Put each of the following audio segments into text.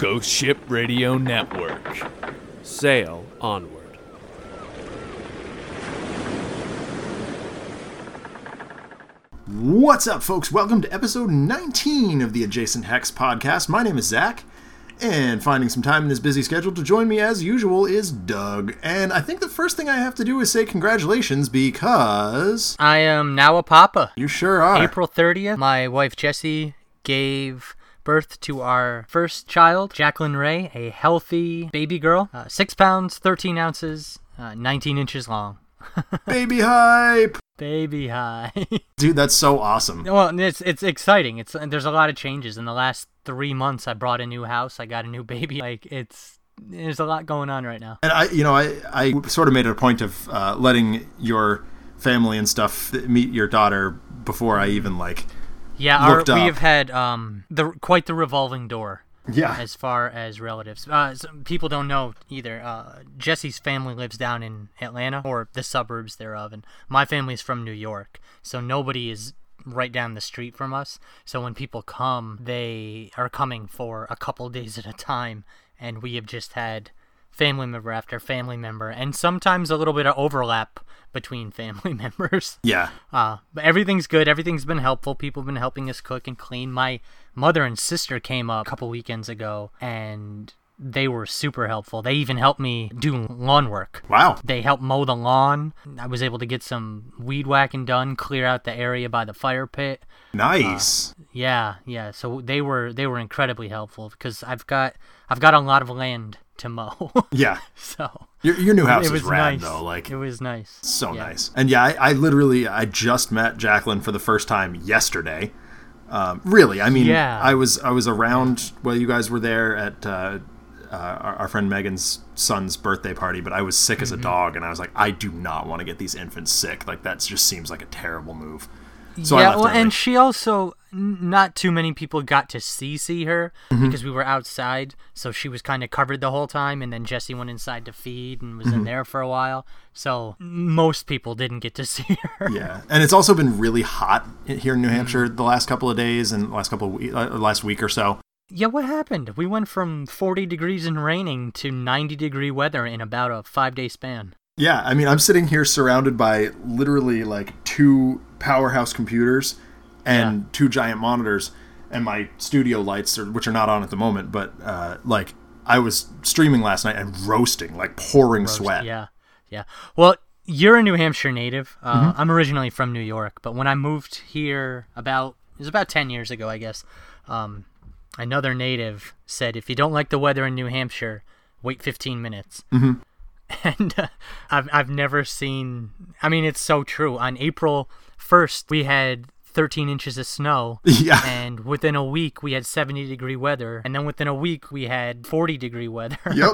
Ghost Ship Radio Network. Sail onward. What's up, folks? Welcome to episode 19 of the Adjacent Hex podcast. My name is Zach, and finding some time in this busy schedule to join me as usual is Doug. And I think the first thing I have to do is say congratulations because I am now a papa. you sure are. April 30th, my wife Jessie gave birth to our first child, Jacqueline Ray, a healthy baby girl, uh, 6 pounds, 13 ounces, uh, 19 inches long. Baby hype! Baby hype. Dude, that's so awesome. well, it's it's exciting. It's there's a lot of changes in the last 3 months. I brought a new house, I got a new baby. Like it's there's a lot going on right now. And I, you know, I, I sort of made it a point of uh, letting your family and stuff meet your daughter before I even like. Yeah, our, we have had um the quite the revolving door. Yeah. as far as relatives. Uh, some people don't know either. Uh, Jesse's family lives down in Atlanta or the suburbs thereof, and my family's from New York, so nobody is right down the street from us. So when people come, they are coming for a couple days at a time, and we have just had family member after family member, and sometimes a little bit of overlap between family members. Yeah. Uh, but everything's good. Everything's been helpful. People have been helping us cook and clean. My mother and sister came up a couple weekends ago, and they were super helpful. They even helped me do lawn work. Wow. They helped mow the lawn. I was able to get some weed whacking done, clear out the area by the fire pit. Nice. Yeah, yeah. So they were they were incredibly helpful because I've got I've got a lot of land to mow. yeah. so Your, your new house it is was rad, nice. though. Like, it was nice. so Yeah. nice. And yeah, I, I literally I just met Jacqueline for the first time yesterday. Um, really, I mean, Yeah. I was I was around while you guys were there at uh, uh, our, our friend Megan's son's birthday party, but I was sick Mm-hmm. as a dog, and I was like, I do not want to get these infants sick. Like that just seems like a terrible move. So yeah, well, and she also not too many people got to see see her Mm-hmm. because we were outside, so she was kind of covered the whole time. And then Jesse went inside to feed and was Mm-hmm. in there for a while, so most people didn't get to see her. Yeah, and it's also been really hot here in New Hampshire Mm-hmm. the last couple of days and last couple of we- uh, last week or so. Yeah, what happened? We went from 40 degrees and raining to 90 degree weather in about a five day span. Yeah, I mean, I'm sitting here surrounded by literally like two powerhouse computers and two giant monitors, and my studio lights, are, which are not on at the moment, but uh, like I was streaming last night and roasting, like pouring sweat. Yeah, yeah. Well, you're a New Hampshire native. Uh, Mm-hmm. I'm originally from New York, but when I moved here about it was about ten years ago, I guess. Um, another native said, "If you don't like the weather in New Hampshire, wait 15 minutes." Mm-hmm. And uh, I've I've never seen. I mean, it's so true. On April 1st, we had 13 inches of snow. Yeah. And within a week, we had 70 degree weather, and then within a week, we had 40 degree weather. Yep.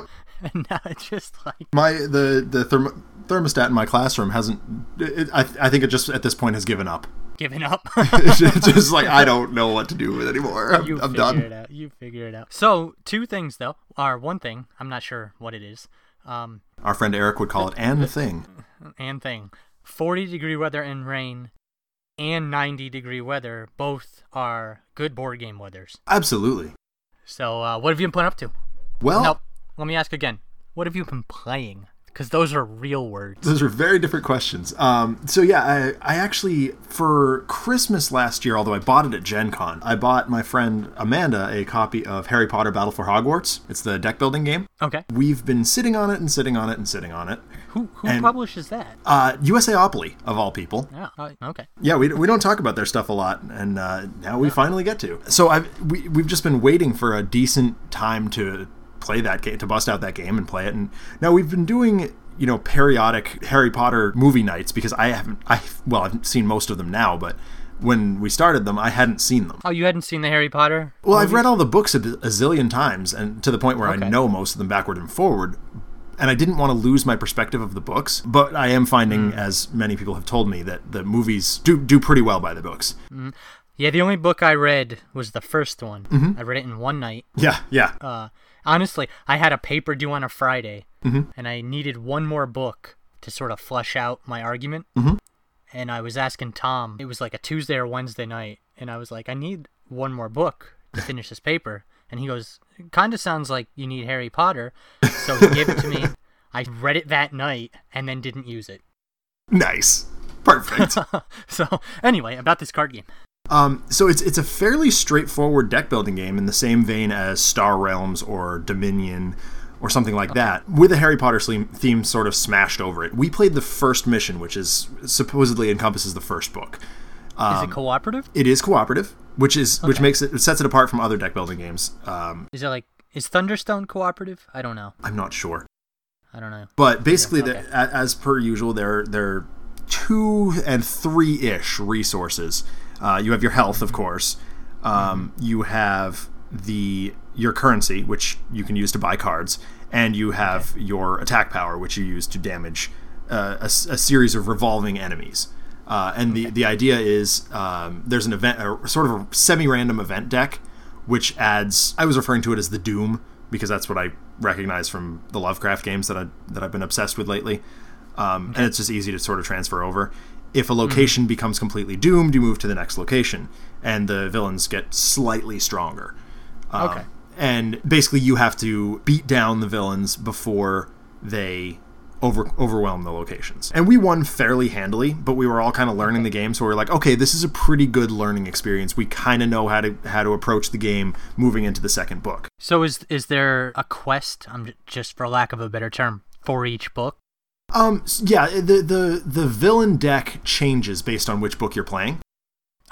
and now it's just like My the the therm- thermostat in my classroom hasn't. It, I I think it just at this point has given up. giving up. It's just like I don't know what to do with it anymore. I'm, you I'm figure done. it out. You figure it out. So two things though, or one thing. I'm not sure what it is. Um, Our friend Eric would call it and the thing. and thing. 40 degree weather and rain, and 90 degree weather. Both are good board game weathers. Absolutely. So uh, what have you been putting up to? Well, Nope. Let me ask again. What have you been playing? Because those are real words. Those are very different questions. Um, so yeah, I, I actually for Christmas last year, although I bought it at Gen Con, I bought my friend Amanda a copy of Harry Potter Battle for Hogwarts. It's the deck building game. Okay. We've been sitting on it and sitting on it and sitting on it. Who who And- publishes that? Uh, USAopoly of all people. Yeah. uh, Okay. Yeah, we, we don't talk about their stuff a lot, and uh, now we finally get to. So I've we we've just been waiting for a decent time to play that game, to bust out that game and play it. And now we've been doing you know periodic Harry Potter movie nights because I haven't I well I've seen most of them now, but when we started them, I hadn't seen them. Oh, you hadn't seen the Harry Potter? Well, I've read all the books a, a zillion times, and to the point where Okay. I know most of them backward and forward. And I didn't want to lose my perspective of the books, but I am finding, Hmm. as many people have told me, that the movies do do pretty well by the books. Yeah, the only book I read was the first one. Mm-hmm. I read it in one night. Yeah, yeah. Uh, honestly, I had a paper due on a Friday, Mm-hmm. and I needed one more book to sort of flesh out my argument. Mm-hmm. And I was asking Tom, it was like a Tuesday or Wednesday night, and I was like, I need one more book to finish this paper. And he goes, kind of sounds like you need Harry Potter. So he gave it to me. I read it that night and then didn't use it. Nice. Perfect. so anyway, about this card game. Um, so it's it's a fairly straightforward deck building game in the same vein as Star Realms or Dominion or something like that, with a Harry Potter theme, sort of smashed over it. We played the first mission, which is supposedly encompasses the first book. is it cooperative? It is cooperative, which is which makes it, it sets it apart from other deck building games. Um, Is it like is Thunderstone cooperative? I don't know. I'm not sure. I don't know. But basically, okay. the, as per usual, there there are two and three ish resources. Uh, you have your health, of course. Um, You have the your currency, which you can use to buy cards, and you have your attack power, which you use to damage uh, a, a series of revolving enemies. Uh, and the, the idea is um, there's an event, a sort of a semi-random event deck, which adds. I was referring to it as the Doom because that's what I recognize from the Lovecraft games that I that I've been obsessed with lately. Um, And it's just easy to sort of transfer over. If a location becomes completely doomed, you move to the next location, and the villains get slightly stronger. Um, Okay. And basically, you have to beat down the villains before they over overwhelm the locations. And we won fairly handily, but we were all kind of learning the game, so we are like, okay, this is a pretty good learning experience. We kind of know how to how to approach the game moving into the second book. So is is there a quest? I'm j- just for lack of a better term for each book. Um, yeah, the the the villain deck changes based on which book you're playing.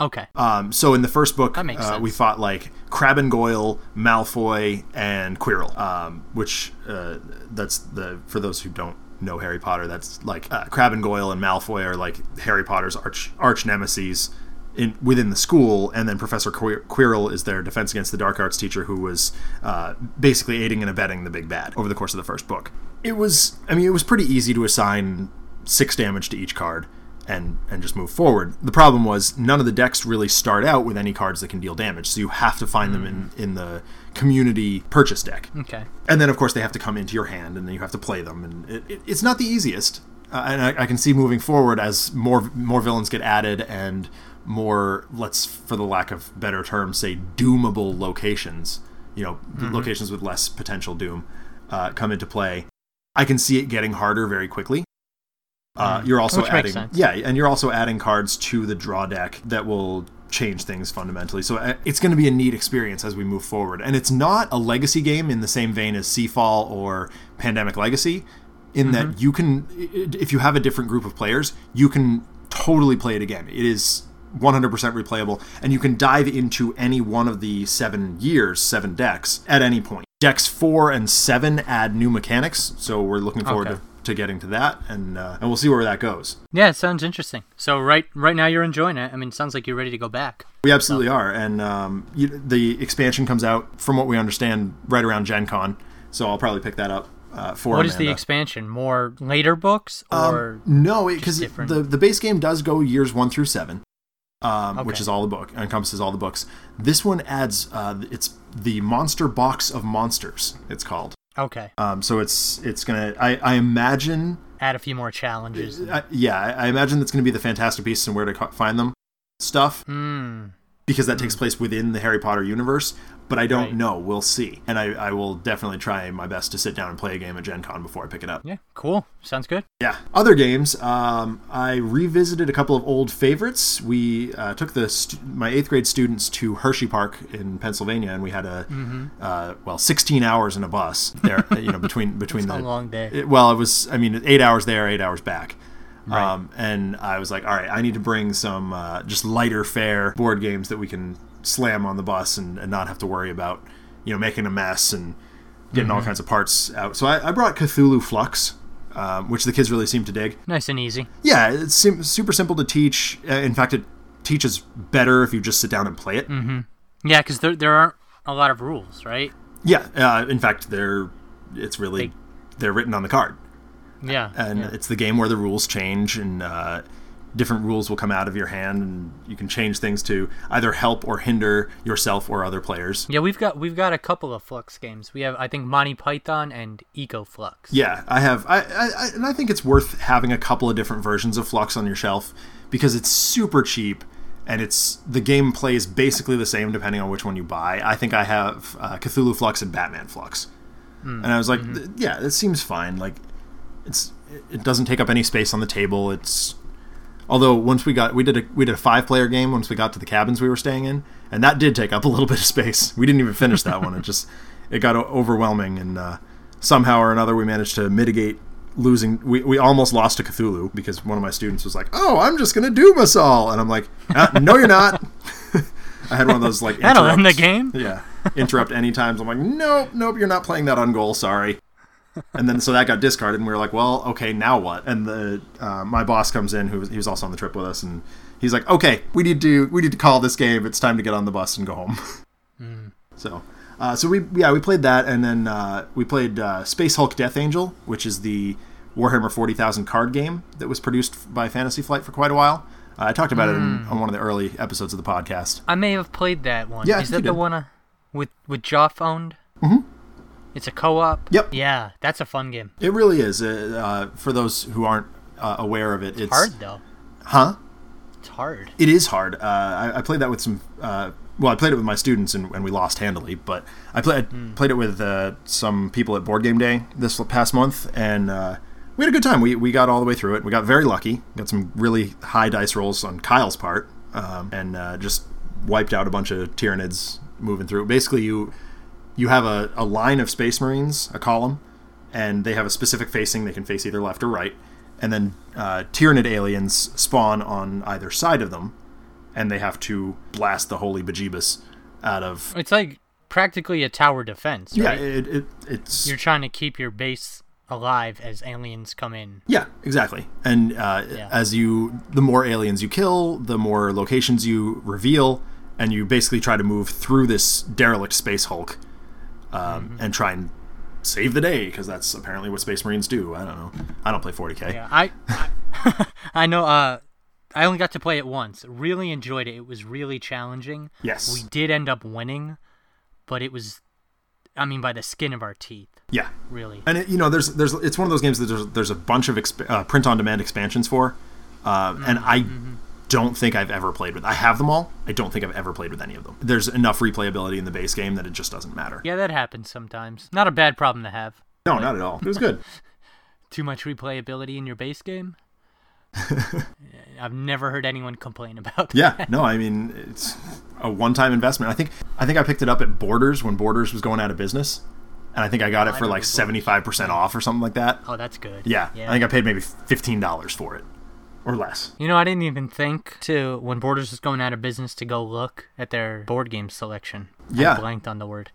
Okay. Um, so in the first book, uh, we fought like Crabbe and Goyle, Malfoy, and Quirrell. Um, which uh, that's the for those who don't know Harry Potter, that's like uh, Crabbe and Goyle and Malfoy are like Harry Potter's arch arch nemesis in within the school, and then Professor Quir- Quirrell is their defense against the dark arts teacher, who was uh, basically aiding and abetting the big bad over the course of the first book. It was, I mean, it was pretty easy to assign six damage to each card and and just move forward. The problem was none of the decks really start out with any cards that can deal damage, so you have to find them in in the community purchase deck. Okay. And then of course they have to come into your hand, and then you have to play them, and it, it, it's not the easiest. Uh, and I, I can see moving forward as more more villains get added and more let's for the lack of better terms say doomable locations you know locations with less potential doom uh, come into play i can see it getting harder very quickly. Uh, you're also Which makes adding sense. yeah and you're also adding cards to the draw deck that will change things fundamentally. So uh, it's going to be a neat experience as we move forward. And it's not a legacy game in the same vein as seafall or pandemic legacy in Mm-hmm. that you can if you have a different group of players you can totally play it again. It is 100% replayable and you can dive into any one of the seven years seven decks at any point decks four and seven add new mechanics so we're looking forward Okay. to, to getting to that and uh, and we'll see where that goes Yeah, it sounds interesting. So right right now you're enjoying it. I mean, it sounds like you're ready to go back. we absolutely are and um, you, the expansion comes out from what we understand right around gen con so i'll probably pick that up uh, for What is the expansion? More later books or No, because the the base game does go years one through seven, um, which is all the book encompasses all the books. This one adds uh, it's the Monster Box of Monsters. It's called. okay? Um, so it's it's gonna. I, I imagine. Add a few more challenges. Uh, yeah, I, I imagine that's gonna be the Fantastic Beasts and where to find them stuff Hmm. because that takes place within the Harry Potter universe. But I don't Right. know. We'll see. And I, I will definitely try my best to sit down and play a game at Gen Con before I pick it up. Yeah, cool. Sounds good. Yeah. Other games, um, I revisited a couple of old favorites. We uh, took the st- my eighth grade students to Hershey Park in Pennsylvania, and we had a Mm-hmm. uh, well, 16 hours in a bus there. you know, between between the a long day. it- well, it was. I mean, eight hours there, eight hours back. Right. Um, and I was like, all right, I need to bring some uh, just lighter fare board games that we can slam on the bus and, and not have to worry about, you know, making a mess and getting Mm-hmm. all kinds of parts out. So I, I brought Cthulhu Fluxx, um, which the kids really seem to dig. Nice and easy. Yeah, it's sim- super simple to teach. Uh, in fact, it teaches better if you just sit down and play it. Yeah, because there there aren't a lot of rules, right? Yeah, uh, in fact, they're it's really They- they're written on the card. Yeah. and yeah. it's the game where the rules change and uh, different rules will come out of your hand and you can change things to either help or hinder yourself or other players Yeah, we've got we've got a couple of Fluxx games. We have I think Monty Python and Eco Fluxx. yeah i have I, I, I and i think it's worth having a couple of different versions of flux on your shelf because it's super cheap and it's the game plays basically the same depending on which one you buy. I think I have uh, Cthulhu Fluxx and Batman Fluxx, and I was like, th- yeah, it seems fine. Like it's it doesn't take up any space on the table. It's although once we got we did a we did a five player game once we got to the cabins we were staying in, and that did take up a little bit of space. We didn't even finish that one. It just it got overwhelming, and uh, somehow or another we managed to mitigate losing. We, we almost lost to Cthulhu because one of my students was like, "Oh, I'm just gonna do Masal," and I'm like, "Ah, "No, you're not." I had one of those like That'll end the game. Yeah, interrupt any times. I'm like, "Nope, nope, you're not playing that on goal. Sorry." And then so that got discarded, and we were like, "Well, okay, now what?" And the uh, my boss comes in, who was, he was also on the trip with us, and he's like, "Okay, we need to we need to call this game. It's time to get on the bus and go home." So, uh, so we yeah we played that, and then uh, we played uh, Space Hulk Death Angel, which is the Warhammer Forty Thousand card game that was produced by Fantasy Flight for quite a while. Uh, I talked about it in, on one of the early episodes of the podcast. I may have played that one. Yeah, is that the did. one uh, with with Joff owned? Mm-hmm. It's a co-op. Yep. Yeah, that's a fun game. It really is. Uh, uh, for those who aren't uh, aware of it, it's Hard though. huh? It's hard. It is hard. Uh, I, I played that with some. Uh, well, I played it with my students and, and we lost handily. But I played played it with uh, some people at Board Game Day this past month, and uh, we had a good time. We we got all the way through it. We got very lucky. Got some really high dice rolls on Kyle's part, um, and uh, just wiped out a bunch of Tyranids moving through. Basically, you you have a, a line of Space Marines, a column, and they have a specific facing. They can face either left or right. And then uh, Tyranid aliens spawn on either side of them, and they have to blast the holy bejeebus out of. It's like practically a tower defense. Yeah, it, it, it's. You're trying to keep your base alive as aliens come in. Yeah, exactly. And uh, Yeah. as you, the more aliens you kill, the more locations you reveal, and you basically try to move through this derelict space Hulk, um, and try and save the day because that's apparently what Space Marines do. I don't know. I don't play 40k. Yeah, I I, I know. Uh, I only got to play it once. Really enjoyed it. It was really challenging. Yes. We did end up winning, but it was, I mean, by the skin of our teeth. Yeah. Really. And it, you know, there's there's it's one of those games that there's there's a bunch of exp- uh, print on demand expansions for, uh, and I don't think I've ever played with. I have them all. I don't think I've ever played with any of them. There's enough replayability in the base game that it just doesn't matter. Yeah, that happens sometimes. Not a bad problem to have. No, not at all. It was good. Too much replayability in your base game. I've never heard anyone complain about. that. Yeah, no, I mean it's a one-time investment. I think I think I picked it up at Borders when Borders was going out of business, and I think I got it oh, for like seventy-five percent off or something like that. Oh, that's good. Yeah, Yeah. I think I paid maybe fifteen dollars for it, or less. You know, I didn't even think to when Borders was going out of business to go look at their board game selection. Yeah. I blanked on the word.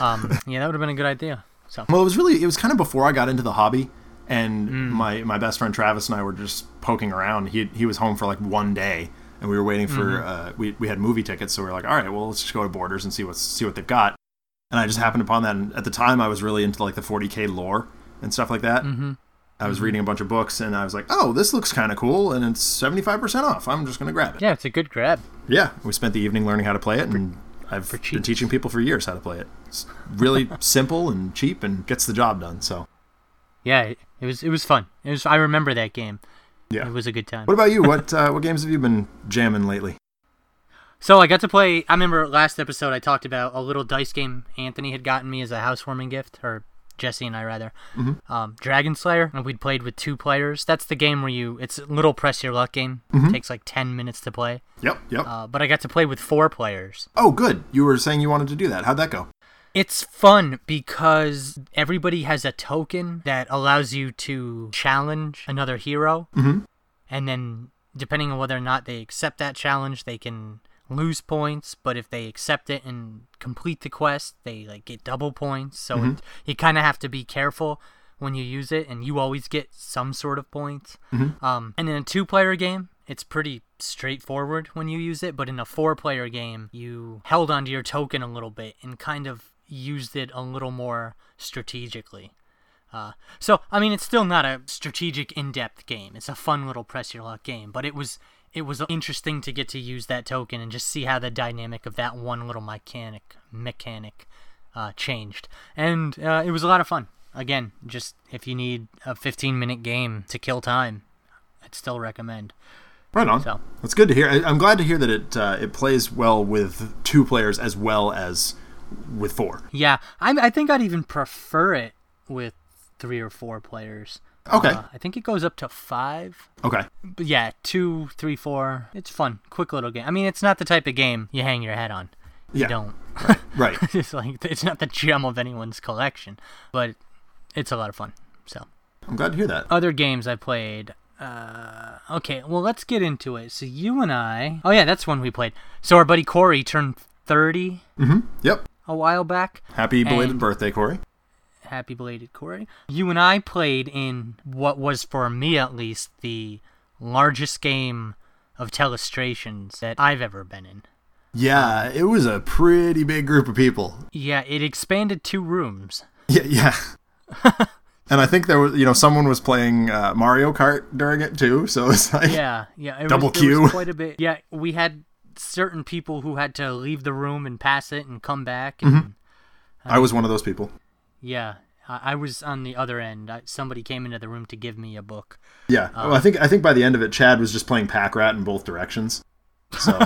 Um, yeah, that would have been a good idea. So Well, it was really it was kind of before I got into the hobby, and Mm. my my best friend Travis and I were just poking around. He he was home for like one day, and we were waiting for Mm-hmm. uh, we we had movie tickets, so we were like, all right, well, let's just go to Borders and see what's see what they've got. And I just happened upon that, and at the time, I was really into like the 40k lore and stuff like that. Mm-hmm. I was reading a bunch of books, and I was like, oh, this looks kind of cool, and it's 75 percent off. I'm just gonna grab it. yeah, it's a good grab. Yeah, we spent the evening learning how to play it, and I've been teaching people for years how to play it. It's really simple and cheap, and gets the job done. So. Yeah, it, it was it was fun. It was. I remember that game. Yeah. It was a good time. What about you? What uh, what games have you been jamming lately? So I got to play. I remember last episode I talked about a little dice game Anthony had gotten me as a housewarming gift, or Jesse and I rather. Mm-hmm. Um, Dragon Slayer, and we'd played with two players. That's the game where you. It's a little press your luck game. Mm-hmm. takes like ten minutes to play. Yep, yep. Uh, but I got to play with four players. oh, good. You were saying you wanted to do that. How'd that go? It's fun because everybody has a token that allows you to challenge another hero. Mhm. And then, depending on whether or not they accept that challenge, they can lose points. But if they accept it and complete the quest, they like get double points. So it, you kind of have to be careful when you use it, and you always get some sort of points. Um, and in a two-player game, it's pretty straightforward when you use it, but in a four-player game, you held onto your token a little bit and kind of used it a little more strategically. Uh, so, I mean, it's still not a strategic, in-depth game. It's a fun little press your luck game, but it was it was interesting to get to use that token and just see how the dynamic of that one little mechanic mechanic uh, changed, and uh, it was a lot of fun. Again, just if you need a 15 minute game to kill time, I'd still recommend. Right on. So That's good to hear. I, I'm glad to hear that it uh, it plays well with two players as well as with four. yeah, I I think I'd even prefer it with three or four players. Okay. Uh, I think it goes up to five. Okay. But yeah, two, three, four. It's fun, quick little game. I mean, it's not the type of game you hang your head on. Yeah. You don't. Right. right. it's like it's not the gem of anyone's collection, but it's a lot of fun. So I'm glad to hear that. other games I played. Uh, okay, well let's get into it. So you and I. Oh yeah, that's one we played. So our buddy Corey turned thirty Mm-hmm. Yep. a while back. Happy belated And- birthday, Corey. Happy belated Corey. You and I played in what was for me at least the largest game of telestrations that I've ever been in. Yeah, it was a pretty big group of people. Yeah, it expanded two rooms. Yeah, yeah. and I think there was, you know, someone was playing uh, Mario Kart during it too. So it's like, Yeah, yeah. It Double was, Q. quite a bit. Yeah, we had certain people who had to leave the room and pass it and come back. And, Mm-hmm. I was one of those people. Yeah, I, I was on the other end. I, somebody came into the room to give me a book. Yeah. well, I think I think by the end of it, Chad was just playing Pack Rat in both directions. So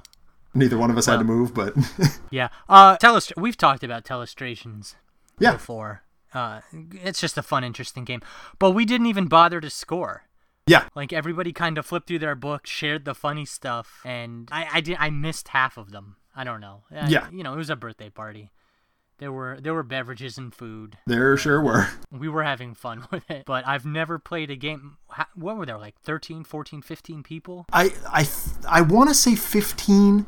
neither one of us had to move, but Yeah. Uh, telest- We've talked about telestrations yeah, before. Uh, it's just a fun, interesting game. But we didn't even bother to score. yeah, Like everybody kind of flipped through their book, shared the funny stuff, and I I did I missed half of them. I don't know. I- Yeah. You know, it was a birthday party. There were there were beverages and food. there sure were. We were having fun with it. But I've never played a game. What were there like 13, 14, 15 people? I I I want to say fifteen,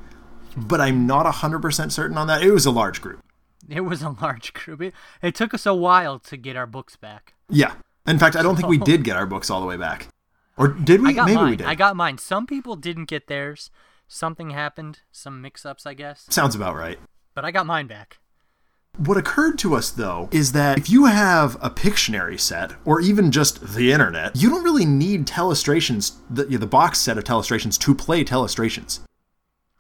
but I'm not hundred percent certain on that. It was a large group. It was a large group. It, it took us a while to get our books back. Yeah. In fact, I don't think we did get our books all the way back, or did we? Maybe mine. we did. I got mine. Some people didn't get theirs. Something happened. Some mix-ups, I guess. Sounds about right. But I got mine back. What occurred to us, though, is that if you have a Pictionary set, or even just the internet, you don't really need telestrations, the, the box set of telestrations, to play telestrations.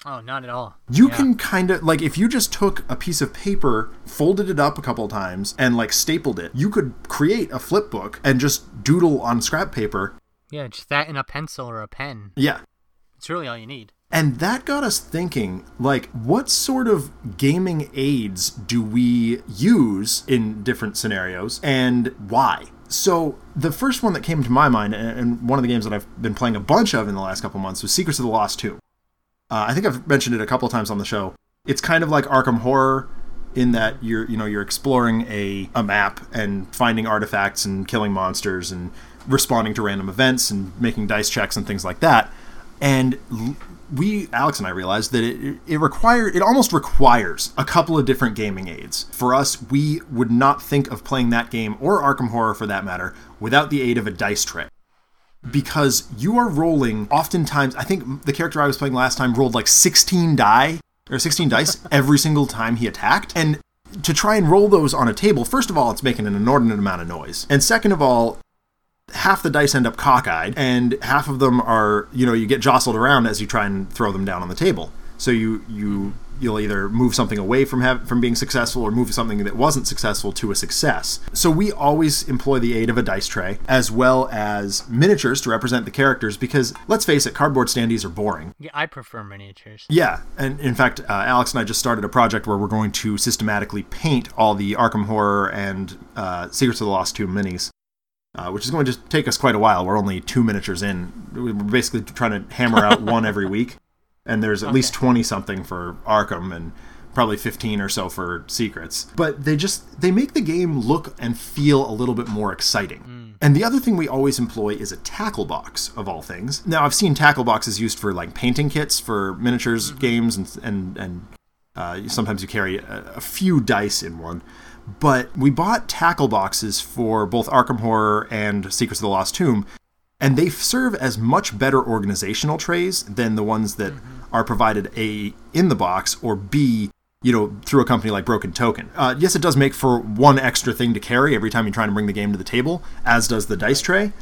Oh, not at all. You Yeah. can kind of, like, if you just took a piece of paper, folded it up a couple times, and, like, stapled it, you could create a flip book and just doodle on scrap paper. Yeah, just that and a pencil or a pen. Yeah. It's really all you need. And that got us thinking, like, what sort of gaming aids do we use in different scenarios and why? So, the first one that came to my mind, and one of the games that I've been playing a bunch of in the last couple months, was Secrets of the Lost Tomb. Uh, I think I've mentioned it a couple times on the show. It's kind of like Arkham Horror in that you're, you know, you're exploring a, a map and finding artifacts and killing monsters and responding to random events and making dice checks and things like that. And we, Alex and I, realized that it, it require it almost requires a couple of different gaming aids. For us, we would not think of playing that game or Arkham Horror for that matter without the aid of a dice tray because you are rolling oftentimes i think the character i was playing last time rolled like 16 die or 16 dice every single time he attacked. And to try and roll those on a table first of all it's making an inordinate amount of noise. And second of all half the dice end up cockeyed and half of them are you know you get jostled around as you try and throw them down on the table. So you you you'll either move something away from have, from being successful or move something that wasn't successful to a success. So we always employ the aid of a dice tray as well as miniatures to represent the characters because let's face it cardboard standees are boring. Yeah, I prefer miniatures. yeah, and in fact, uh, Alex and I just started a project where we're going to systematically paint all the Arkham Horror and uh, Secrets of the Lost Tomb minis, uh, which is going to take us quite a while. We're only two miniatures in. We're basically trying to hammer out one every week, and there's at least twenty something for Arkham and probably 15 or so for secrets. But they just they make the game look and feel a little bit more exciting. And the other thing we always employ is a tackle box of all things. Now i've seen tackle boxes used for like painting kits for miniatures games and and and uh, sometimes you carry a, a few dice in one but we bought tackle boxes for both arkham horror and secrets of the lost tomb and they serve as much better organizational trays than the ones that are provided a in the box or b you know through a company like broken token. Uh, yes it does make for one extra thing to carry every time you're trying to bring the game to the table as does the dice tray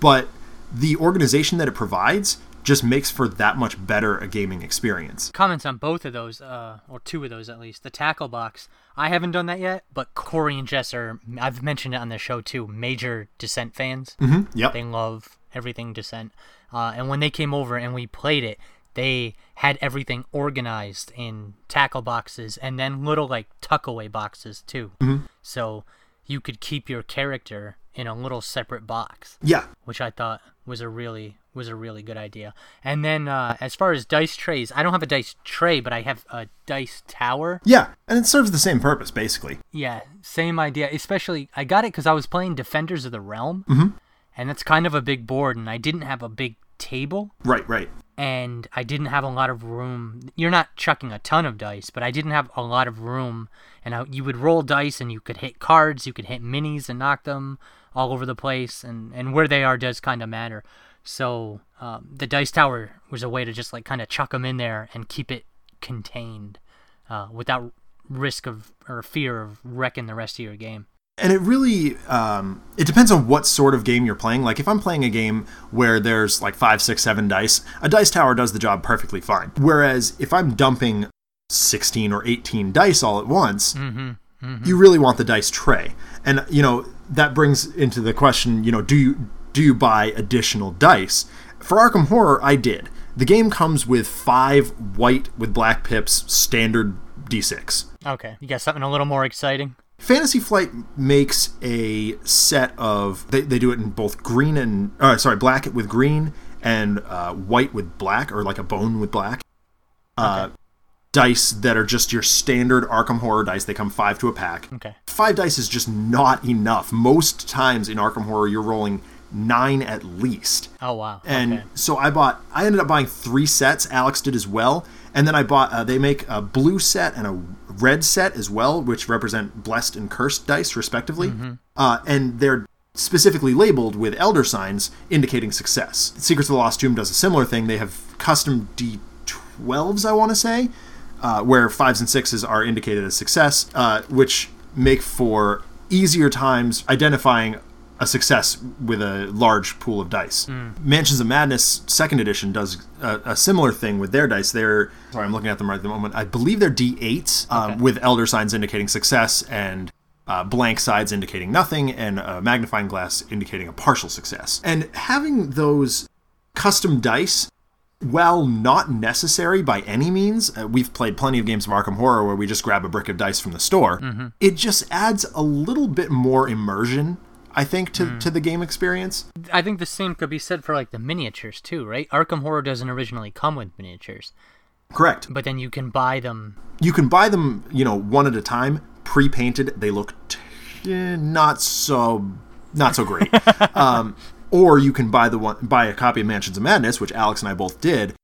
but the organization that it provides just makes for that much better a gaming experience. Comments on both of those, uh, or two of those at least. The tackle box, I haven't done that yet, but Corey and Jess are, I've mentioned it on the show too, major Descent fans. Mm-hmm. Yep. They love everything Descent. Uh, and when they came over and we played it, they had everything organized in tackle boxes and then little like tuckaway boxes too. Mm-hmm. So you could keep your character in a little separate box, Yeah. which I thought was a really was a really good idea. And then uh, as far as dice trays, I don't have a dice tray, but I have a dice tower. Yeah. And it serves the same purpose, basically. Yeah, same idea. Especially, I got it because I was playing Defenders of the Realm, mm-hmm. and that's kind of a big board, and I didn't have a big table, Right, right. and I didn't have a lot of room. You're not chucking a ton of dice, but I didn't have a lot of room, and I, you would roll dice, and you could hit cards, you could hit minis and knock them all over the place, and and where they are does kind of matter. So um, the dice tower was a way to just like kind of chuck them in there and keep it contained, uh, without risk of or fear of wrecking the rest of your game. and it really um, it depends on what sort of game you're playing. Like if i'm playing a game where there's like five six seven dice a dice tower does the job perfectly fine. Whereas if i'm dumping 16 or 18 dice all at once you really want the dice tray. And you know that brings into the question you know do you do you buy additional dice for arkham horror i did the game comes with five white with black pips standard d6 Okay, you got something a little more exciting. Fantasy Flight makes a set of they, they do it in both green and uh, sorry black with green and uh, white with black or like a bone with black uh, dice that are just your standard Arkham Horror dice. They come five to a pack. Okay. Five dice is just not enough. Most times in Arkham Horror, you're rolling nine at least. Oh wow. And okay. so I bought, I ended up buying three sets. Alex did as well. And then I bought, uh, they make a blue set and a red set as well, which represent blessed and cursed dice, respectively. Uh, and they're specifically labeled with elder signs indicating success. Secrets of the Lost Tomb does a similar thing. They have custom D12s, I want to say, uh, where fives and sixes are indicated as success, uh, which make for easier times identifying a success with a large pool of dice. Mansions of Madness Second Edition does a, a similar thing with their dice. They're sorry, I'm looking at them right at the moment. I believe they're D8s um, Okay. with elder signs indicating success and uh, blank sides indicating nothing, and a magnifying glass indicating a partial success. And having those custom dice while not necessary by any means, uh, we've played plenty of games of Arkham Horror where we just grab a brick of dice from the store. It just adds a little bit more immersion, I think, to, to the game experience. I think the same could be said for like the miniatures too, right? Arkham Horror doesn't originally come with miniatures, Correct. but then you can buy them. You can buy them, you know, one at a time, pre-painted. They look t- eh, not so not so great. um, or you can buy the one buy a copy of Mansions of Madness, which Alex and I both did,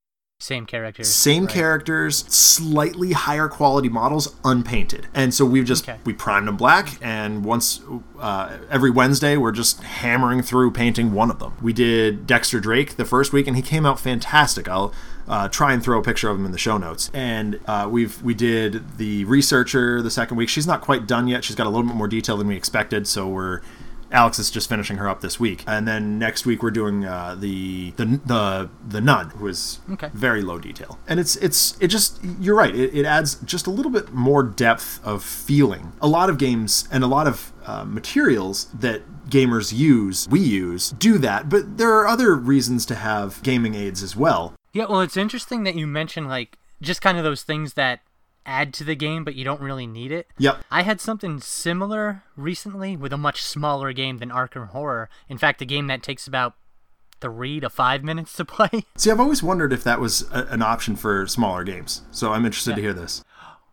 Same characters. Same right? characters, slightly higher quality models, unpainted. And so we've just Okay. we primed them black, and once uh, every Wednesday we're just hammering through painting one of them. We did Dexter Drake the first week, and he came out fantastic. I'll uh, try and throw a picture of him in the show notes. And uh, we've we did the researcher the second week. She's not quite done yet. She's got a little bit more detail than we expected, so we're Alex is just finishing her up this week, and then next week we're doing uh, the the the the nun, who is Okay. very low detail, and it's it's it just you're right. It, it adds just a little bit more depth of feeling. A lot of games and a lot of uh, materials that gamers use, we use, do that, but there are other reasons to have gaming aids as well. Yeah, well, it's interesting that you mentioned like just kind of those things that add to the game, but you don't really need it. Yep. I had something similar recently with a much smaller game than Arkham Horror. In fact, a game that takes about three to five minutes to play. See, I've always wondered if that was a, an option for smaller games, so I'm interested to hear this.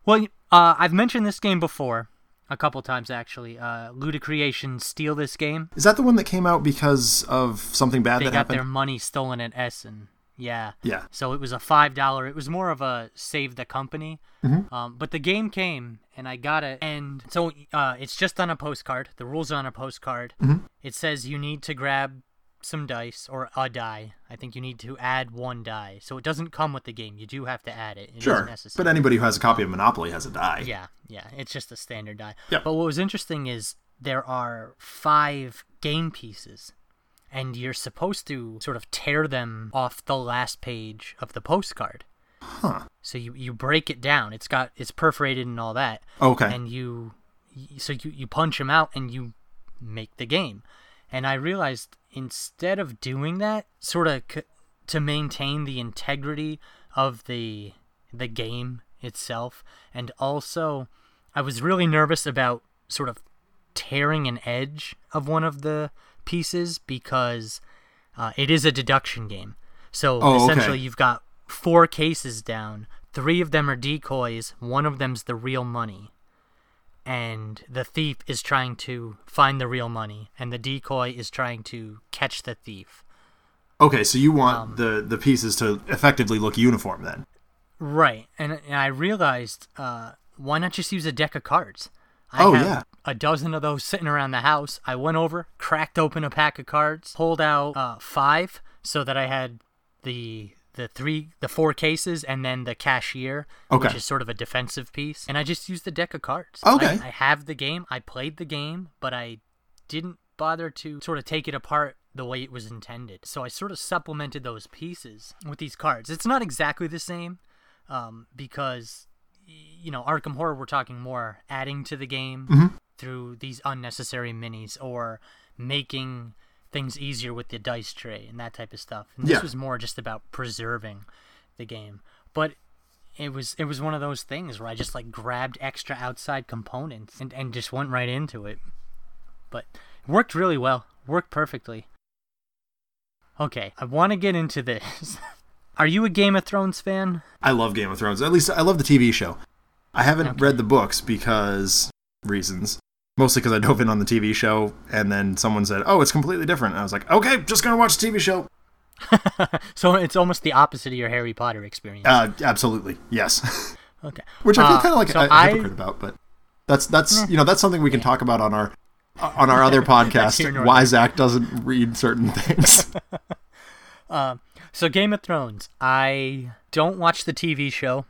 Well, uh, I've mentioned this game before, a couple times actually. Uh, Ludicreation Steal This Game. Is that the one that came out because of something bad They that got happened? their money stolen at Essen. Yeah. Yeah. So it was a five dollar. It was more of a save the company. Mm-hmm. Um, but the game came and I got it. And so uh, it's just on a postcard. The rules are on a postcard. Mm-hmm. It says you need to grab some dice or a die. I think you need to add one die. So it doesn't come with the game. You do have to add it. It Sure, necessary. but anybody who has a copy of Monopoly has a die. Yeah, yeah, it's just a standard die. Yeah. But what was interesting is there are five game pieces, and you're supposed to sort of tear them off the last page of the postcard. Huh. So you, you break it down. It's got it's perforated and all that. Okay. And you so you you punch them out and you make the game. And I realized instead of doing that, sort of c- to maintain the integrity of the the game itself, and also I was really nervous about sort of tearing an edge of one of the pieces because uh, it is a deduction game. So Oh, okay. essentially, you've got four cases down. Three of them are decoys. One of them's the real money. And the thief is trying to find the real money, and the decoy is trying to catch the thief. Okay, so you want Um, the the pieces to effectively look uniform then? Right. And, and I realized, uh, why not just use a deck of cards? I Oh, have yeah. a dozen of those sitting around the house. I went over, cracked open a pack of cards, pulled out uh, five, so that I had the the three, the four cases, and then the cashier, which is sort of a defensive piece. And I just used the deck of cards. Okay. I, I have the game. I played the game, but I didn't bother to sort of take it apart the way it was intended. So I sort of supplemented those pieces with these cards. It's not exactly the same um, because you know Arkham Horror we're talking more adding to the game mm-hmm. through these unnecessary minis or making things easier with the dice tray and that type of stuff. And this Yeah. was more just about preserving the game. But it was it was one of those things where I just like grabbed extra outside components and, and just went right into it. But it worked really well. Worked perfectly. Okay, I want to get into this. Are you a Game of Thrones fan? I love Game of Thrones. At least I love the TV show. I haven't read the books because reasons. Mostly because I dove in on the TV show, and then someone said, "Oh, it's completely different." And I was like, "Okay, just gonna watch the TV show." So it's almost the opposite of your Harry Potter experience. Uh, absolutely, yes. okay. Which I feel Uh, kind of like so a, a I- hypocrite about, but that's that's you know that's something we can talk about on our on our other podcast. Why Zach doesn't read certain things. So Game of Thrones, I don't watch the TV show.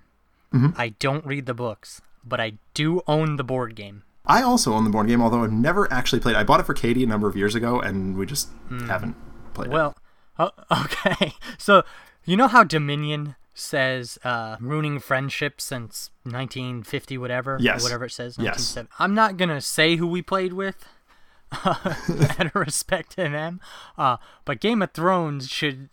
Mm-hmm. I don't read the books, but I do own the board game. I also own the board game, although I've never actually played. it. I bought it for Katie a number of years ago, and we just haven't played it. Hmm. Well, oh, okay. So you know how Dominion says uh, ruining friendship since 1950, whatever, Yes. whatever it says. Yes. I'm not gonna say who we played with. out of respect to them, uh, but Game of Thrones should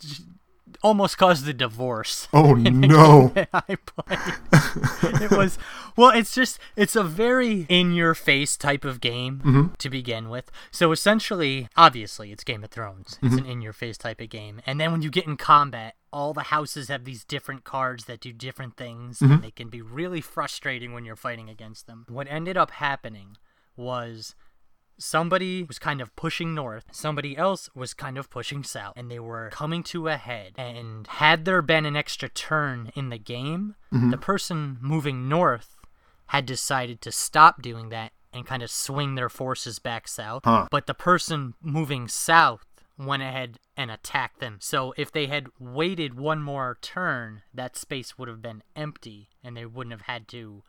almost caused the divorce. Oh no! I played. it was well, it's just it's a very in your face type of game mm-hmm. to begin with. So essentially, obviously, it's Game of Thrones. It's an in your face type of game. And then when you get in combat, all the houses have these different cards that do different things, and they can be really frustrating when you're fighting against them. What ended up happening was somebody was kind of pushing north, somebody else was kind of pushing south, and they were coming to a head. And had there been an extra turn in the game, mm-hmm. the person moving north had decided to stop doing that and kind of swing their forces back south. Huh. But the person moving south went ahead and attacked them. So if they had waited one more turn, that space would have been empty and they wouldn't have had to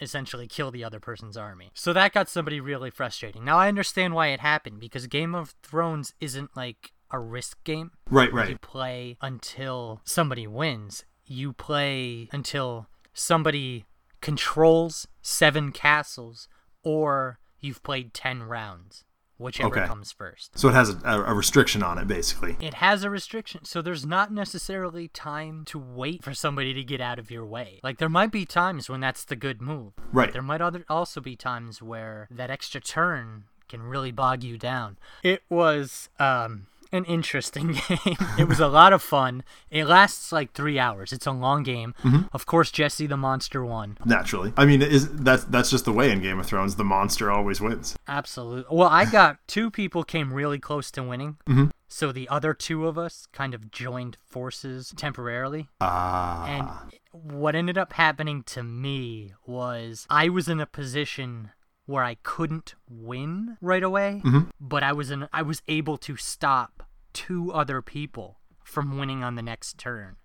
essentially kill the other person's army. So that got somebody really frustrating. Now I understand why it happened because Game of Thrones isn't like a risk game. Right, right. You play until somebody wins. You play until somebody controls seven castles or you've played 10 rounds, whichever Okay. comes first. So it has a, a restriction on it, basically. It has a restriction, so there's not necessarily time to wait for somebody to get out of your way. Like there might be times when that's the good move. Right. There might other also be times where that extra turn can really bog you down. It was um an interesting game. it was a lot of fun. It lasts like three hours. It's a long game. Mm-hmm. Of course, Jesse the Monster won. Naturally, I mean, is that's that's just the way in Game of Thrones. The monster always wins. Absolutely. Well, I got two people came really close to winning. Mm-hmm. So the other two of us kind of joined forces temporarily. Ah, And what ended up happening to me was I was in a position where I couldn't win right away, but I was in I was able to stop two other people from winning on the next turn.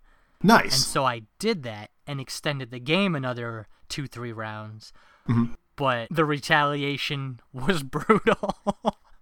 Nice. And so I did that and extended the game another 2-3 rounds. Mm-hmm. But the retaliation was brutal.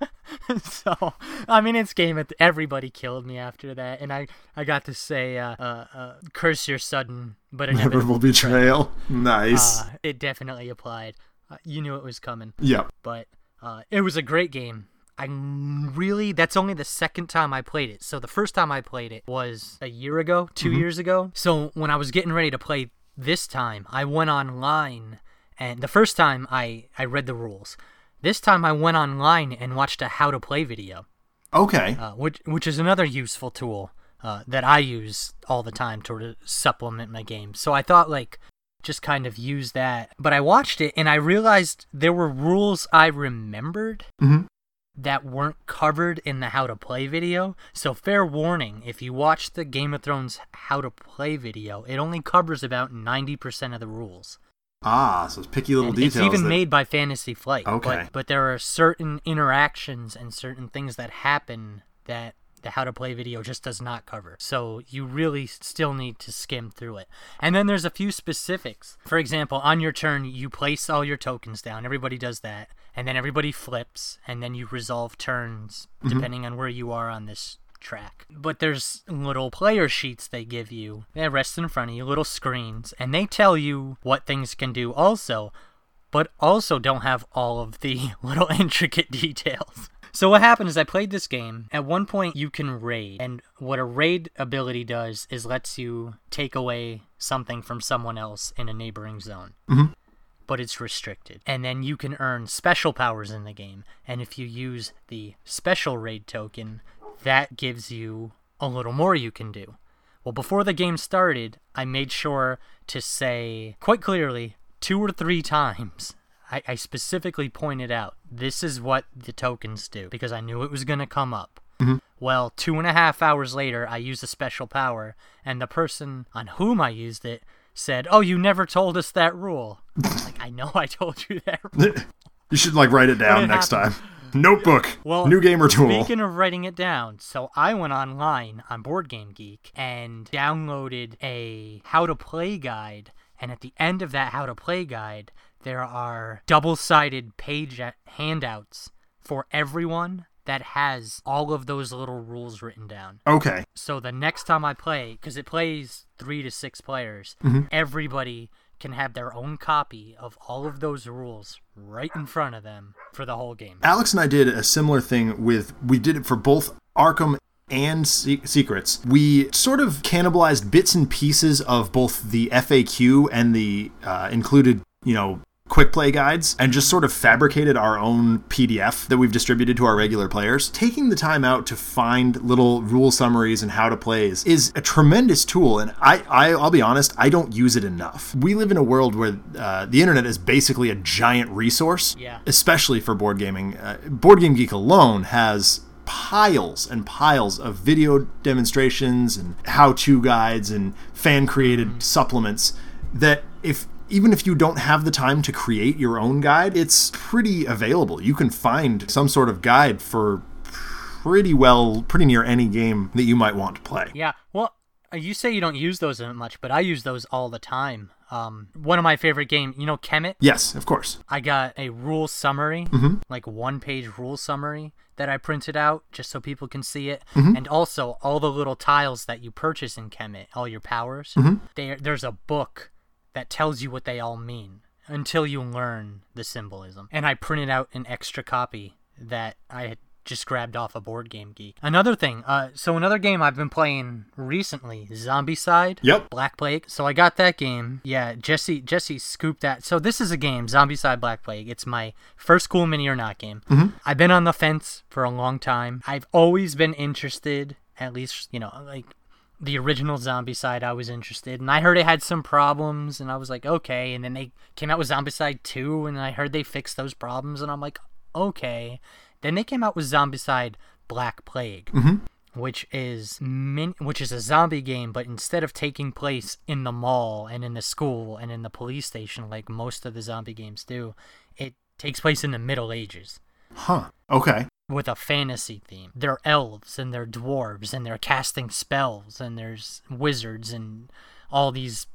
so I mean, it's game. At everybody killed me after that, and I I got to say, uh, uh, uh curse your sudden but inevitable betrayal. Nice. Uh, it definitely applied. Uh, you knew it was coming. Yep. But uh, it was a great game. I really that's only the second time I played it. So the first time I played it was a year ago, 2 Mm-hmm. years ago. So when I was getting ready to play this time, I went online and the first time I I read the rules. This time I went online and watched a how to play video, Okay. uh, which which is another useful tool uh, that I use all the time to supplement my game. So I thought like just kind of use that. But I watched it and I realized there were rules I remembered Mhm. that weren't covered in the how to play video. So fair warning, if you watch the Game of Thrones how to play video, it only covers about 90% of the rules. Ah, so it's picky little And details. it's even that- made by Fantasy Flight. Okay. But, but there are certain interactions and certain things that happen that the how to play video just does not cover. So you really still need to skim through it. And then there's a few specifics. For example, on your turn, you place all your tokens down. Everybody does that. And then everybody flips. And then you resolve turns mm-hmm. depending on where you are on this track. But there's little player sheets they give you. that rest in front of you, little screens, and they tell you what things can do also, but also don't have all of the little intricate details. So what happened is I played this game. At one point you can raid, and what a raid ability does is lets you take away something from someone else in a neighboring zone Mm-hmm. but it's restricted. And then you can earn special powers in the game. And if you use the special raid token, that gives you a little more you can do. Well, before the game started, I made sure to say quite clearly two or three times. I, I specifically pointed out this is what the tokens do because I knew it was going to come up. Mm-hmm. Well, two and a half hours later, I used a special power, and the person on whom I used it said, "Oh, you never told us that rule." like, I know I told you that. Rule. You should like write it down it next happened? time. Notebook. Well, New gamer tool. Speaking of writing it down, so I went online on Board Game Geek and downloaded a how to play guide. And at the end of that how to play guide, there are double sided page handouts for everyone that has all of those little rules written down. Okay. So the next time I play, because it plays three to six players, mm-hmm. everybody can have their own copy of all of those rules right in front of them for the whole game. Alex and I did a similar thing with we did it for both Arkham and Se- Secrets. We sort of cannibalized bits and pieces of both the FAQ and the uh, included, you know, quick play guides and just sort of fabricated our own PDF that we've distributed to our regular players. Taking the time out to find little rule summaries and how to plays is a tremendous tool and I, I I'll be honest, I don't use it enough. We live in a world where uh, the internet is basically a giant resource Yeah. especially for board gaming. Uh, board Game Geek alone has piles and piles of video demonstrations and how-to guides and fan-created mm. supplements that if even if you don't have the time to create your own guide, it's pretty available. You can find some sort of guide for pretty well, pretty near any game that you might want to play. Yeah. Well, you say you don't use those that much, but I use those all the time. Um, one of my favorite games, you know, Kemet. Yes, of course. I got a rule summary, mm-hmm. like one page rule summary that I printed out just so people can see it. Mm-hmm. And also all the little tiles that you purchase in Kemet, all your powers. Mm-hmm. There, there's a book that tells you what they all mean until you learn the symbolism. And I printed out an extra copy that I had just grabbed off a board game geek. Another thing, uh, so another game I've been playing recently, Zombicide. Yep. Black Plague. So I got that game. Yeah, Jesse Jesse scooped that. So this is a game, Zombicide Black Plague. It's my first CoolMiniOrNot game. I've been on the fence for a long time. I've always been interested, at least, you know, like the original Zombicide I was interested. And I heard it had some problems and I was like, okay. And then they came out with Zombicide 2 and I heard they fixed those problems and I'm like, okay. Then they came out with Zombicide Black Plague mm-hmm. which is min- which is a zombie game, but instead of taking place in the mall and in the school and in the police station like most of the zombie games do, it takes place in the Middle Ages Huh. Okay. with a fantasy theme. There are elves and there are dwarves and they're casting spells and there's wizards and all these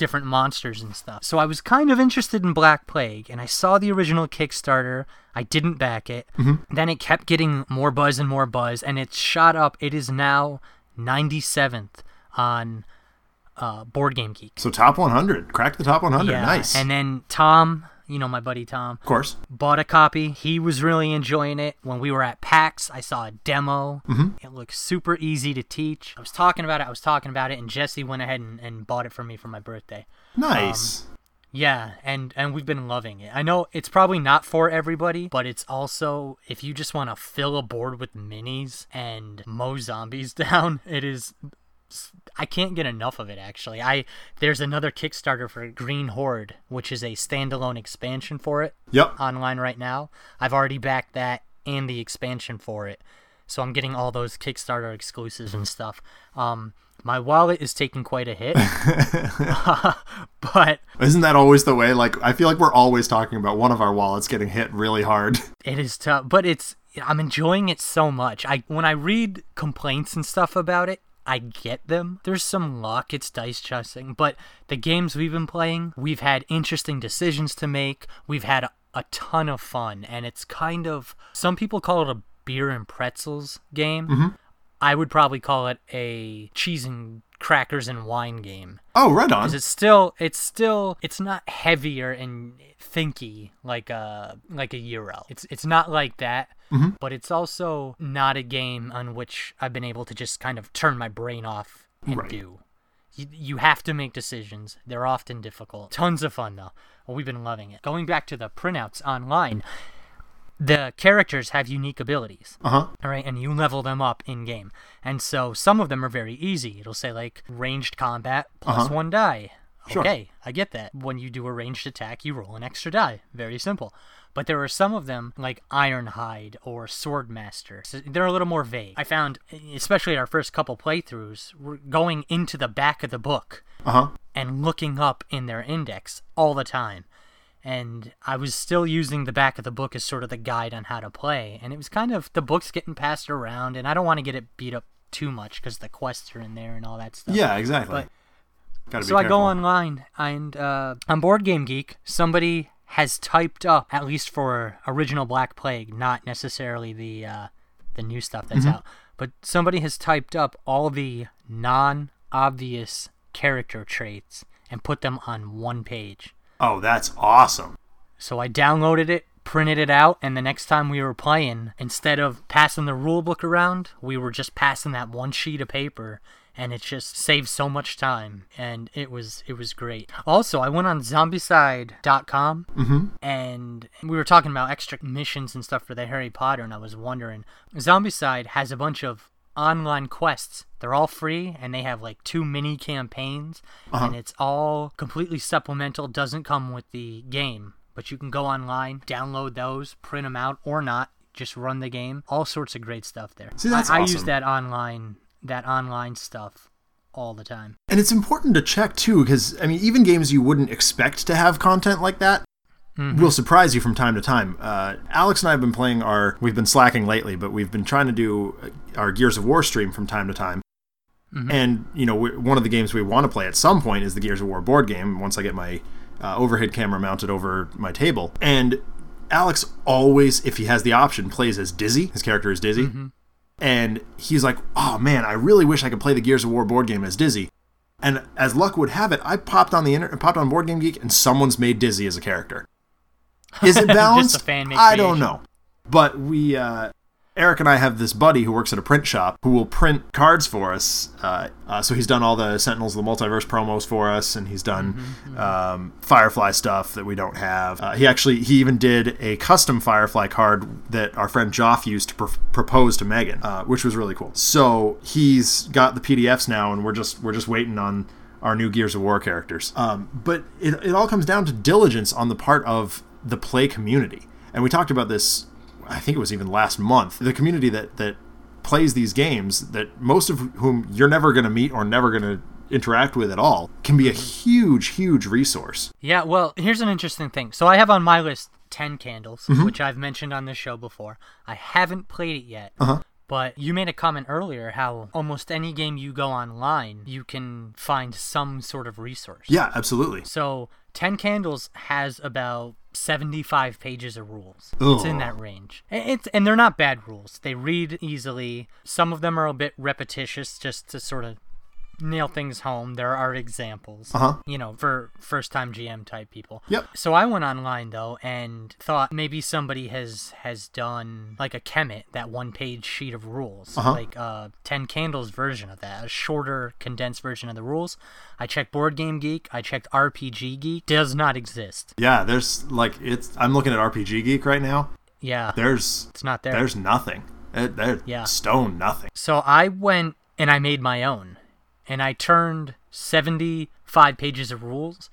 different monsters and stuff. So I was kind of interested in Black Plague, and I saw the original Kickstarter. I didn't back it. Then it kept getting more buzz and more buzz, and it shot up. It is now 97th on uh, Board Game Geek. So top 100, cracked the top 100. Yeah, Nice. And then Tom, you know my buddy Tom, of course. bought a copy. He was really enjoying it. When we were at PAX, I saw a demo. Mm-hmm. It looked super easy to teach. I was talking about it. I was talking about it, and Jesse went ahead and, and bought it for me for my birthday. Nice. Yeah, and and we've been loving it. I know it's probably not for everybody, but it's also if you just want to fill a board with minis and mow zombies down, it is I can't get enough of it actually. I there's another Kickstarter for Green Horde, which is a standalone expansion for it yep. online right now. I've already backed that and the expansion for it. So I'm getting all those Kickstarter exclusives and stuff. Um my wallet is taking quite a hit. but Isn't that always the way? Like, I feel like we're always talking about one of our wallets getting hit really hard. It is tough, but it's I'm enjoying it so much. I when I read complaints and stuff about it, I get them. There's some luck, it's dice chessing, but the games we've been playing, we've had interesting decisions to make. We've had a, a ton of fun, and it's kind of some people call it a beer and pretzels game. Mm-hmm. I would probably call it a cheese and crackers and wine game. Oh, right on. 'Cause it's still it's still it's not heavier and thinky like a like a euro. It's it's not like that, Mm-hmm. but it's also not a game on which I've been able to just kind of turn my brain off and Right. do. You, you have to make decisions. They're often difficult. Tons of fun though. Well, we've been loving it. Going back to the printouts online, the characters have unique abilities. Uh huh. All right, and you level them up in game. And so some of them are very easy. It'll say like ranged combat plus Uh-huh. one die. Sure. Okay, I get that. When you do a ranged attack, you roll an extra die. Very simple. But there are some of them like Ironhide or Swordmaster. So they're a little more vague. I found, especially our first couple playthroughs, we're going into the back of the book Uh huh. and looking up in their index all the time. And I was still using the back of the book as sort of the guide on how to play. And it was kind of the book's getting passed around, and I don't want to get it beat up too much because the quests are in there and all that stuff. Yeah, exactly. But- Gotta be So I go online and uh, on Board Game Geek, somebody has typed up at least for original Black Plague, not necessarily the uh, the new stuff that's Mm-hmm. out, but somebody has typed up all the non-obvious character traits and put them on one page. Oh, that's awesome. So I downloaded it, printed it out, and the next time we were playing, instead of passing the rule book around, we were just passing that one sheet of paper and it just saved so much time and it was it was great. Also, I went on zombicide.com mm-hmm. and we were talking about extra missions and stuff for the Harry Potter and I was wondering Zombicide has a bunch of online quests. They're all free and they have like two mini campaigns uh-huh. and it's all completely supplemental, doesn't come with the game. But you can go online, download those, print them out or not, just run the game. All sorts of great stuff there. See, that's I, I use that online that online stuff all the time. And it's important to check too, because I mean, even games you wouldn't expect to have content like that will surprise you from time to time. Uh, Alex and I have been playing our. We've been slacking lately, but we've been trying to do uh, our Gears of War stream from time to time. And you know, we, one of the games we want to play at some point is the Gears of War board game. Once I get my uh, overhead camera mounted over my table, and Alex always, if he has the option, plays as Dizzy. His character is Dizzy and he's like, "Oh man, I really wish I could play the Gears of War board game as Dizzy." And as luck would have it, I popped on the internet, popped on Board Game Geek, and someone's made Dizzy as a character. Is it balanced? fan-made I don't know, but we, uh, Eric and I have this buddy who works at a print shop who will print cards for us. Uh, uh, so he's done all the Sentinels of the Multiverse promos for us, and he's done Mm-hmm, um, Firefly stuff that we don't have. Uh, he actually he even did a custom Firefly card that our friend Joff used to pr- propose to Megan, uh, which was really cool. So he's got the PDFs now, and we're just we're just waiting on our new Gears of War characters. Um, but it, it all comes down to diligence on the part of the play community, and we talked about this. I think it was even last month. The community that that plays these games, that most of whom you're never going to meet or never going to interact with at all, can be a huge, huge resource. Yeah, well, here's an interesting thing. So I have on my list 10 candles, Mm-hmm. which I've mentioned on this show before. I haven't played it yet. Uh-huh. But you made a comment earlier how almost any game you go online, you can find some sort of resource. Yeah, absolutely. So 10 Candles has about 75 pages of rules. It's in that range. It's and they're not bad rules. They read easily. Some of them are a bit repetitious just to sort of nail things home. There are examples. Uh-huh. You know, for first time GM type people. Yep. So I went online though and thought maybe somebody has has done like a Kemet, that one page sheet of rules, Uh-huh. like a Ten Candles version of that, a shorter, condensed version of the rules. I checked Board Game Geek, I checked RPG Geek, does not exist. Yeah, there's like it's. I'm looking at RPG Geek right now. Yeah, There's it's not there. there's nothing. It, Yeah. stone nothing. So I went and I made my own, and I turned seventy-five pages of rules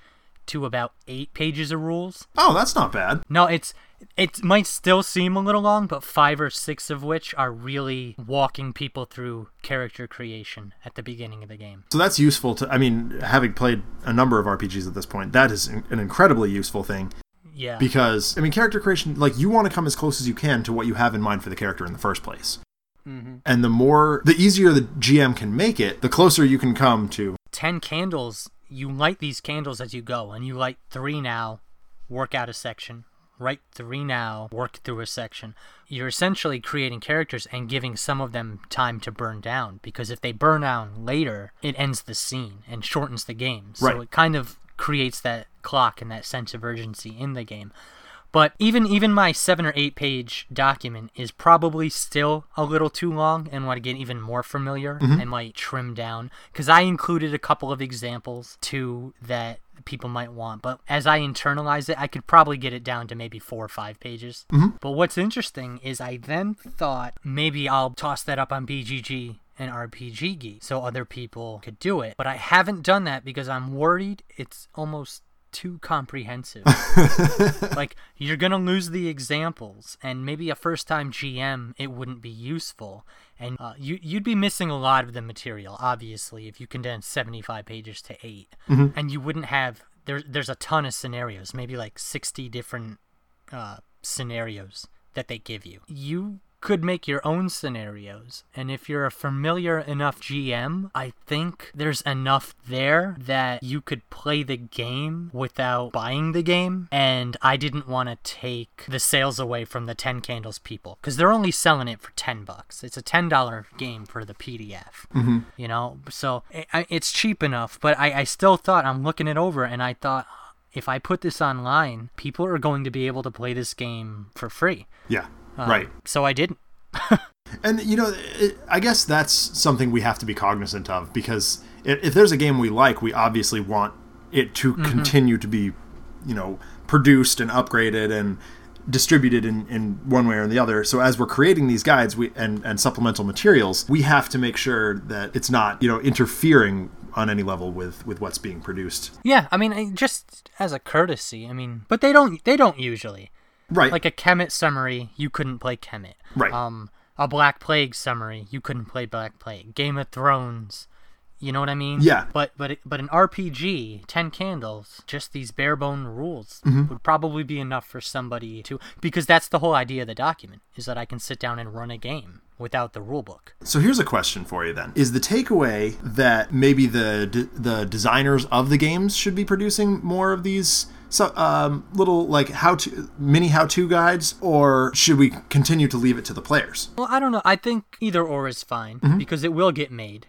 to about eight pages of rules. Oh, that's not bad. No, it's it might still seem a little long, but five or six of which are really walking people through character creation at the beginning of the game. So that's useful to. I mean, having played a number of RPGs at this point, that is an incredibly useful thing Yeah. because I mean, character creation. Like you want to come as close as you can to what you have in mind for the character in the first place. Mm-hmm. And the more, the easier the GM can make it, the closer you can come to. 10 candles, you light these candles as you go, and you light three now, work out a section. Write three now, work through a section. You're essentially creating characters and giving some of them time to burn down because if they burn down later, it ends the scene and shortens the game. So Right. it kind of creates that clock and that sense of urgency in the game. But even even my seven or eight page document is probably still a little too long, and want to get even more familiar, I might trim down because I included a couple of examples too that people might want. But as I internalize it, I could probably get it down to maybe four or five pages. Mm-hmm. But what's interesting is I then thought maybe I'll toss that up on BGG and RPG Geek so other people could do it. But I haven't done that because I'm worried it's almost too comprehensive. like you're gonna lose the examples, and maybe a first-time GM it wouldn't be useful, and uh, you you'd be missing a lot of the material. Obviously, if you condense 75 pages to 8 and you wouldn't have there. There's a ton of scenarios, maybe like 60 different uh, scenarios that they give you. You could make your own scenarios, and if you're a familiar enough GM, I think there's enough there that you could play the game without buying the game. And I didn't want to take the sales away from the 10 Candles people because they're only selling it for 10 bucks. It's a $10 game for the PDF, mm-hmm. you know, so i I- it's cheap enough, but I, I still thought I'm looking it over and I thought, if I put this online, people are going to be able to play this game for free. Yeah, Um, right. So I didn't. And you know, it, I guess that's something we have to be cognizant of because if, if there's a game we like, we obviously want it to continue to be, you know, produced and upgraded and distributed in, in one way or the other. So as we're creating these guides we, and, and supplemental materials, we have to make sure that it's not, you know, interfering on any level with, with what's being produced. Yeah, I mean, just as a courtesy. I mean, but they don't. They don't usually. Right. Like a Kemet summary, you couldn't play Kemet. Right. Um, a Black Plague summary, you couldn't play Black Plague. Game of Thrones. You know what I mean? Yeah. But but but an RPG, Ten Candles, just these bare bone rules Mm-hmm. would probably be enough for somebody to because that's the whole idea of the document is that I can sit down and run a game without the rule book. So here's a question for you then: Is the takeaway that maybe the d- the designers of the games should be producing more of these so, um, little like how to mini how to guides, or should we continue to leave it to the players? Well, I don't know. I think either or is fine Mm-hmm. because it will get made.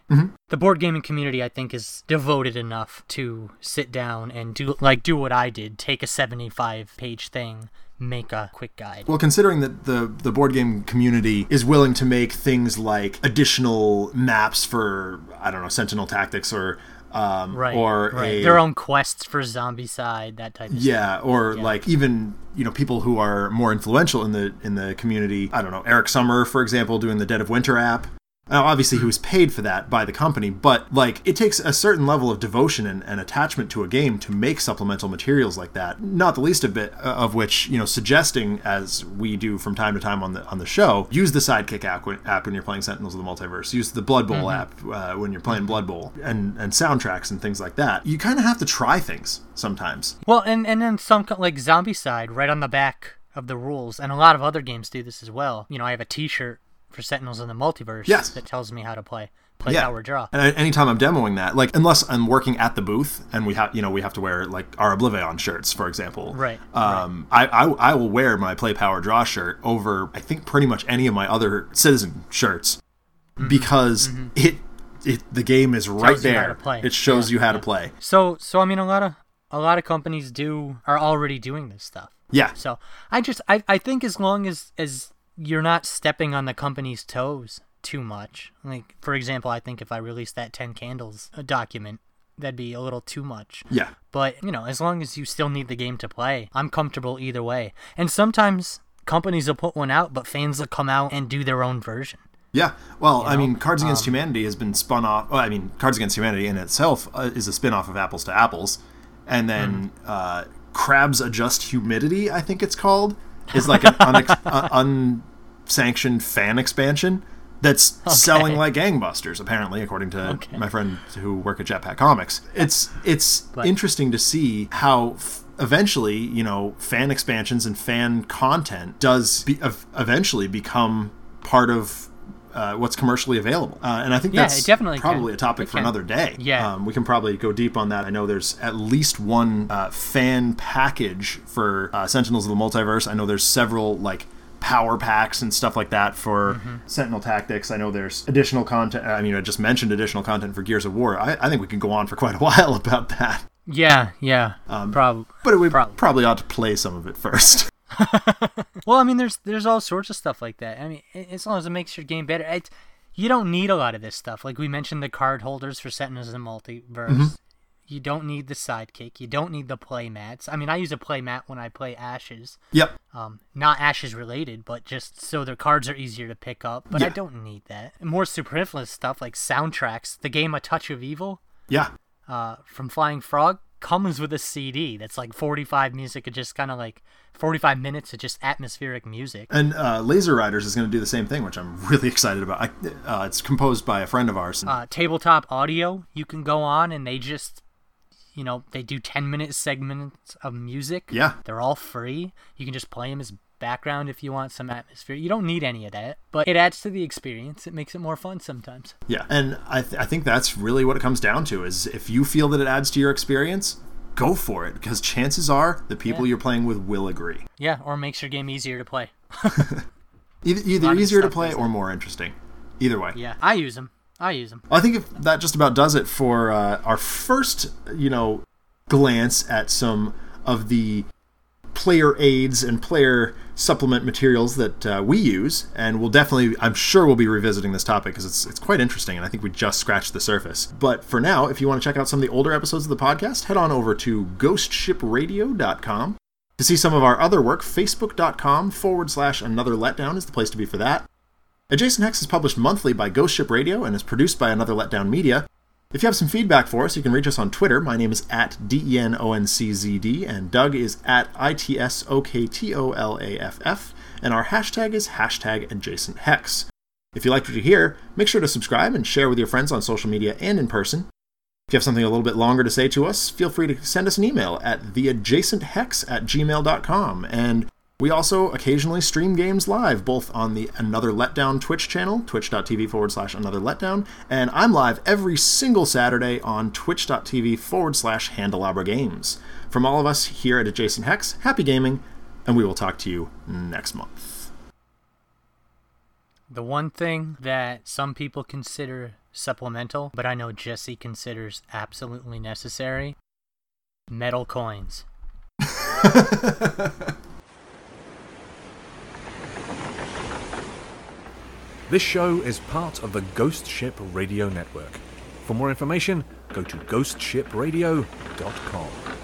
The board gaming community, I think, is devoted enough to sit down and do like do what I did: take a seventy-five page thing, make a quick guide. Well, considering that the the board game community is willing to make things like additional maps for I don't know Sentinel Tactics or um, right. or right. a their own quests for Zombicide, that type of stuff. Yeah, or like even you know people who are more influential in the in the community. I don't know Eric Summer, for example, doing the Dead of Winter app. Now, obviously, he was paid for that by the company, but like it takes a certain level of devotion and, and attachment to a game to make supplemental materials like that. Not the least of bit uh, of which you know suggesting, as we do from time to time on the on the show, use the Sidekick app when, app when you're playing Sentinels of the Multiverse. Use the Blood Bowl app uh, when you're playing Blood Bowl, and and soundtracks and things like that. You kind of have to try things sometimes. Well, and and then some like Zombicide right on the back of the rules, and a lot of other games do this as well. You know, I have a T-shirt for Sentinels in the Multiverse Yes. that tells me how to play play yeah. Power Draw. And anytime I'm demoing that, like unless I'm working at the booth and we have, you know, we have to wear like our OblivAeon shirts, for example. Right, Um, I, I I will wear my Play Power Draw shirt over I think pretty much any of my other Citizen shirts Mm-hmm. because it it the game is right Tells you how there. to play. It shows Yeah, you how to play. So so I mean a lot of a lot of companies do are already doing this stuff. Yeah. So I just I, I think as long as as you're not stepping on the company's toes too much. Like for example, I think if I released that ten candles uh, document, that'd be a little too much. Yeah. But you know, as long as you still need the game to play, I'm comfortable either way. And sometimes companies will put one out, but fans will come out and do their own version. Yeah, well, I know? mean, Cards Against Um, Humanity has been spun off. Well, I mean, Cards Against Humanity in itself uh, is a spin off of Apples to Apples, and then Hmm. uh, Crabs Adjust Humidity, I think it's called, is like an unex- uh, unsanctioned fan expansion that's selling like gangbusters. Apparently, according to Okay. my friend who work at Jetpack Comics, it's it's But- interesting to see how. F- Eventually, you know, fan expansions and fan content does be, ev- eventually become part of uh, what's commercially available. Uh, and I think Yeah, that's it definitely can. probably a topic It for can. another day. Yeah. Um, we can probably go deep on that. I know there's at least one uh, fan package for uh, Sentinels of the Multiverse. I know there's several, like, power packs and stuff like that for Mm-hmm. Sentinel Tactics. I know there's additional content. I mean, I just mentioned additional content for Gears of War. I, I think we can go on for quite a while about that. Yeah, yeah. Um, Probably. But we Probably. probably ought to play some of it first. Well, I mean, there's there's all sorts of stuff like that. I mean, as long as it makes your game better, it, you don't need a lot of this stuff. Like we mentioned, the card holders for Sentinels and Multiverse. Mm-hmm. You don't need the sidekick. You don't need the play mats. I mean, I use a play mat when I play Ashes. yep. Um, not Ashes related, but just so their cards are easier to pick up. But I don't need that. More superfluous stuff like soundtracks. The game A Touch of Evil Yeah. uh, from Flying Frog comes with a CD that's like 45 music of just kind of like 45 minutes of just atmospheric music. And uh, Laser Riders is going to do the same thing, which I'm really excited about. I, uh, it's composed by a friend of ours. Uh, tabletop audio, you can go on and they just, you know, they do 10 minute segments of music. Yeah. They're all free. You can just play them as background if you want some atmosphere. You don't need any of that, but it adds to the experience. It makes it more fun sometimes. Yeah, and I, th- I think that's really what it comes down to is if you feel that it adds to your experience, go for it because chances are the people Yeah. you're playing with will agree. Yeah, or makes your game easier to play. Either, either easier to play or more interesting. Either way. Yeah, I use them. I use them. Well, I think if that just about does it for uh, our first, you know, glance at some of the player aids and player supplement materials that uh, we use, and we'll definitely, I'm sure, we'll be revisiting this topic because it's it's quite interesting, and I think we just scratched the surface. But for now, if you want to check out some of the older episodes of the podcast, head on over to GhostShipRadio.com. To see some of our other work, Facebook.com forward slash Another Letdown is the place to be for that. Adjacent Hex is published monthly by Ghost Ship Radio and is produced by Another Letdown Media. If you have some feedback for us, you can reach us on Twitter. My name is at D-E-N-O-N-C-Z-D, and Doug is at I-T-S-O-K-T-O-L-A-F-F, and our hashtag is hashtag If you liked what you hear, make sure to subscribe and share with your friends on social media and in person. If you have something a little bit longer to say to us, feel free to send us an email at theadjacenthex at gmail.com. And we also occasionally stream games live, both on the Another Letdown Twitch channel, twitch.tv forward slash Another Letdown, and I'm live every single Saturday on twitch.tv forward slash Handelabra Games. From all of us here at Adjacent Hex, happy gaming, and we will talk to you next month. The one thing that some people consider supplemental, but I know Jesse considers absolutely necessary metal coins. This show is part of the Ghost Ship Radio Network. For more information, go to ghostshipradio.com.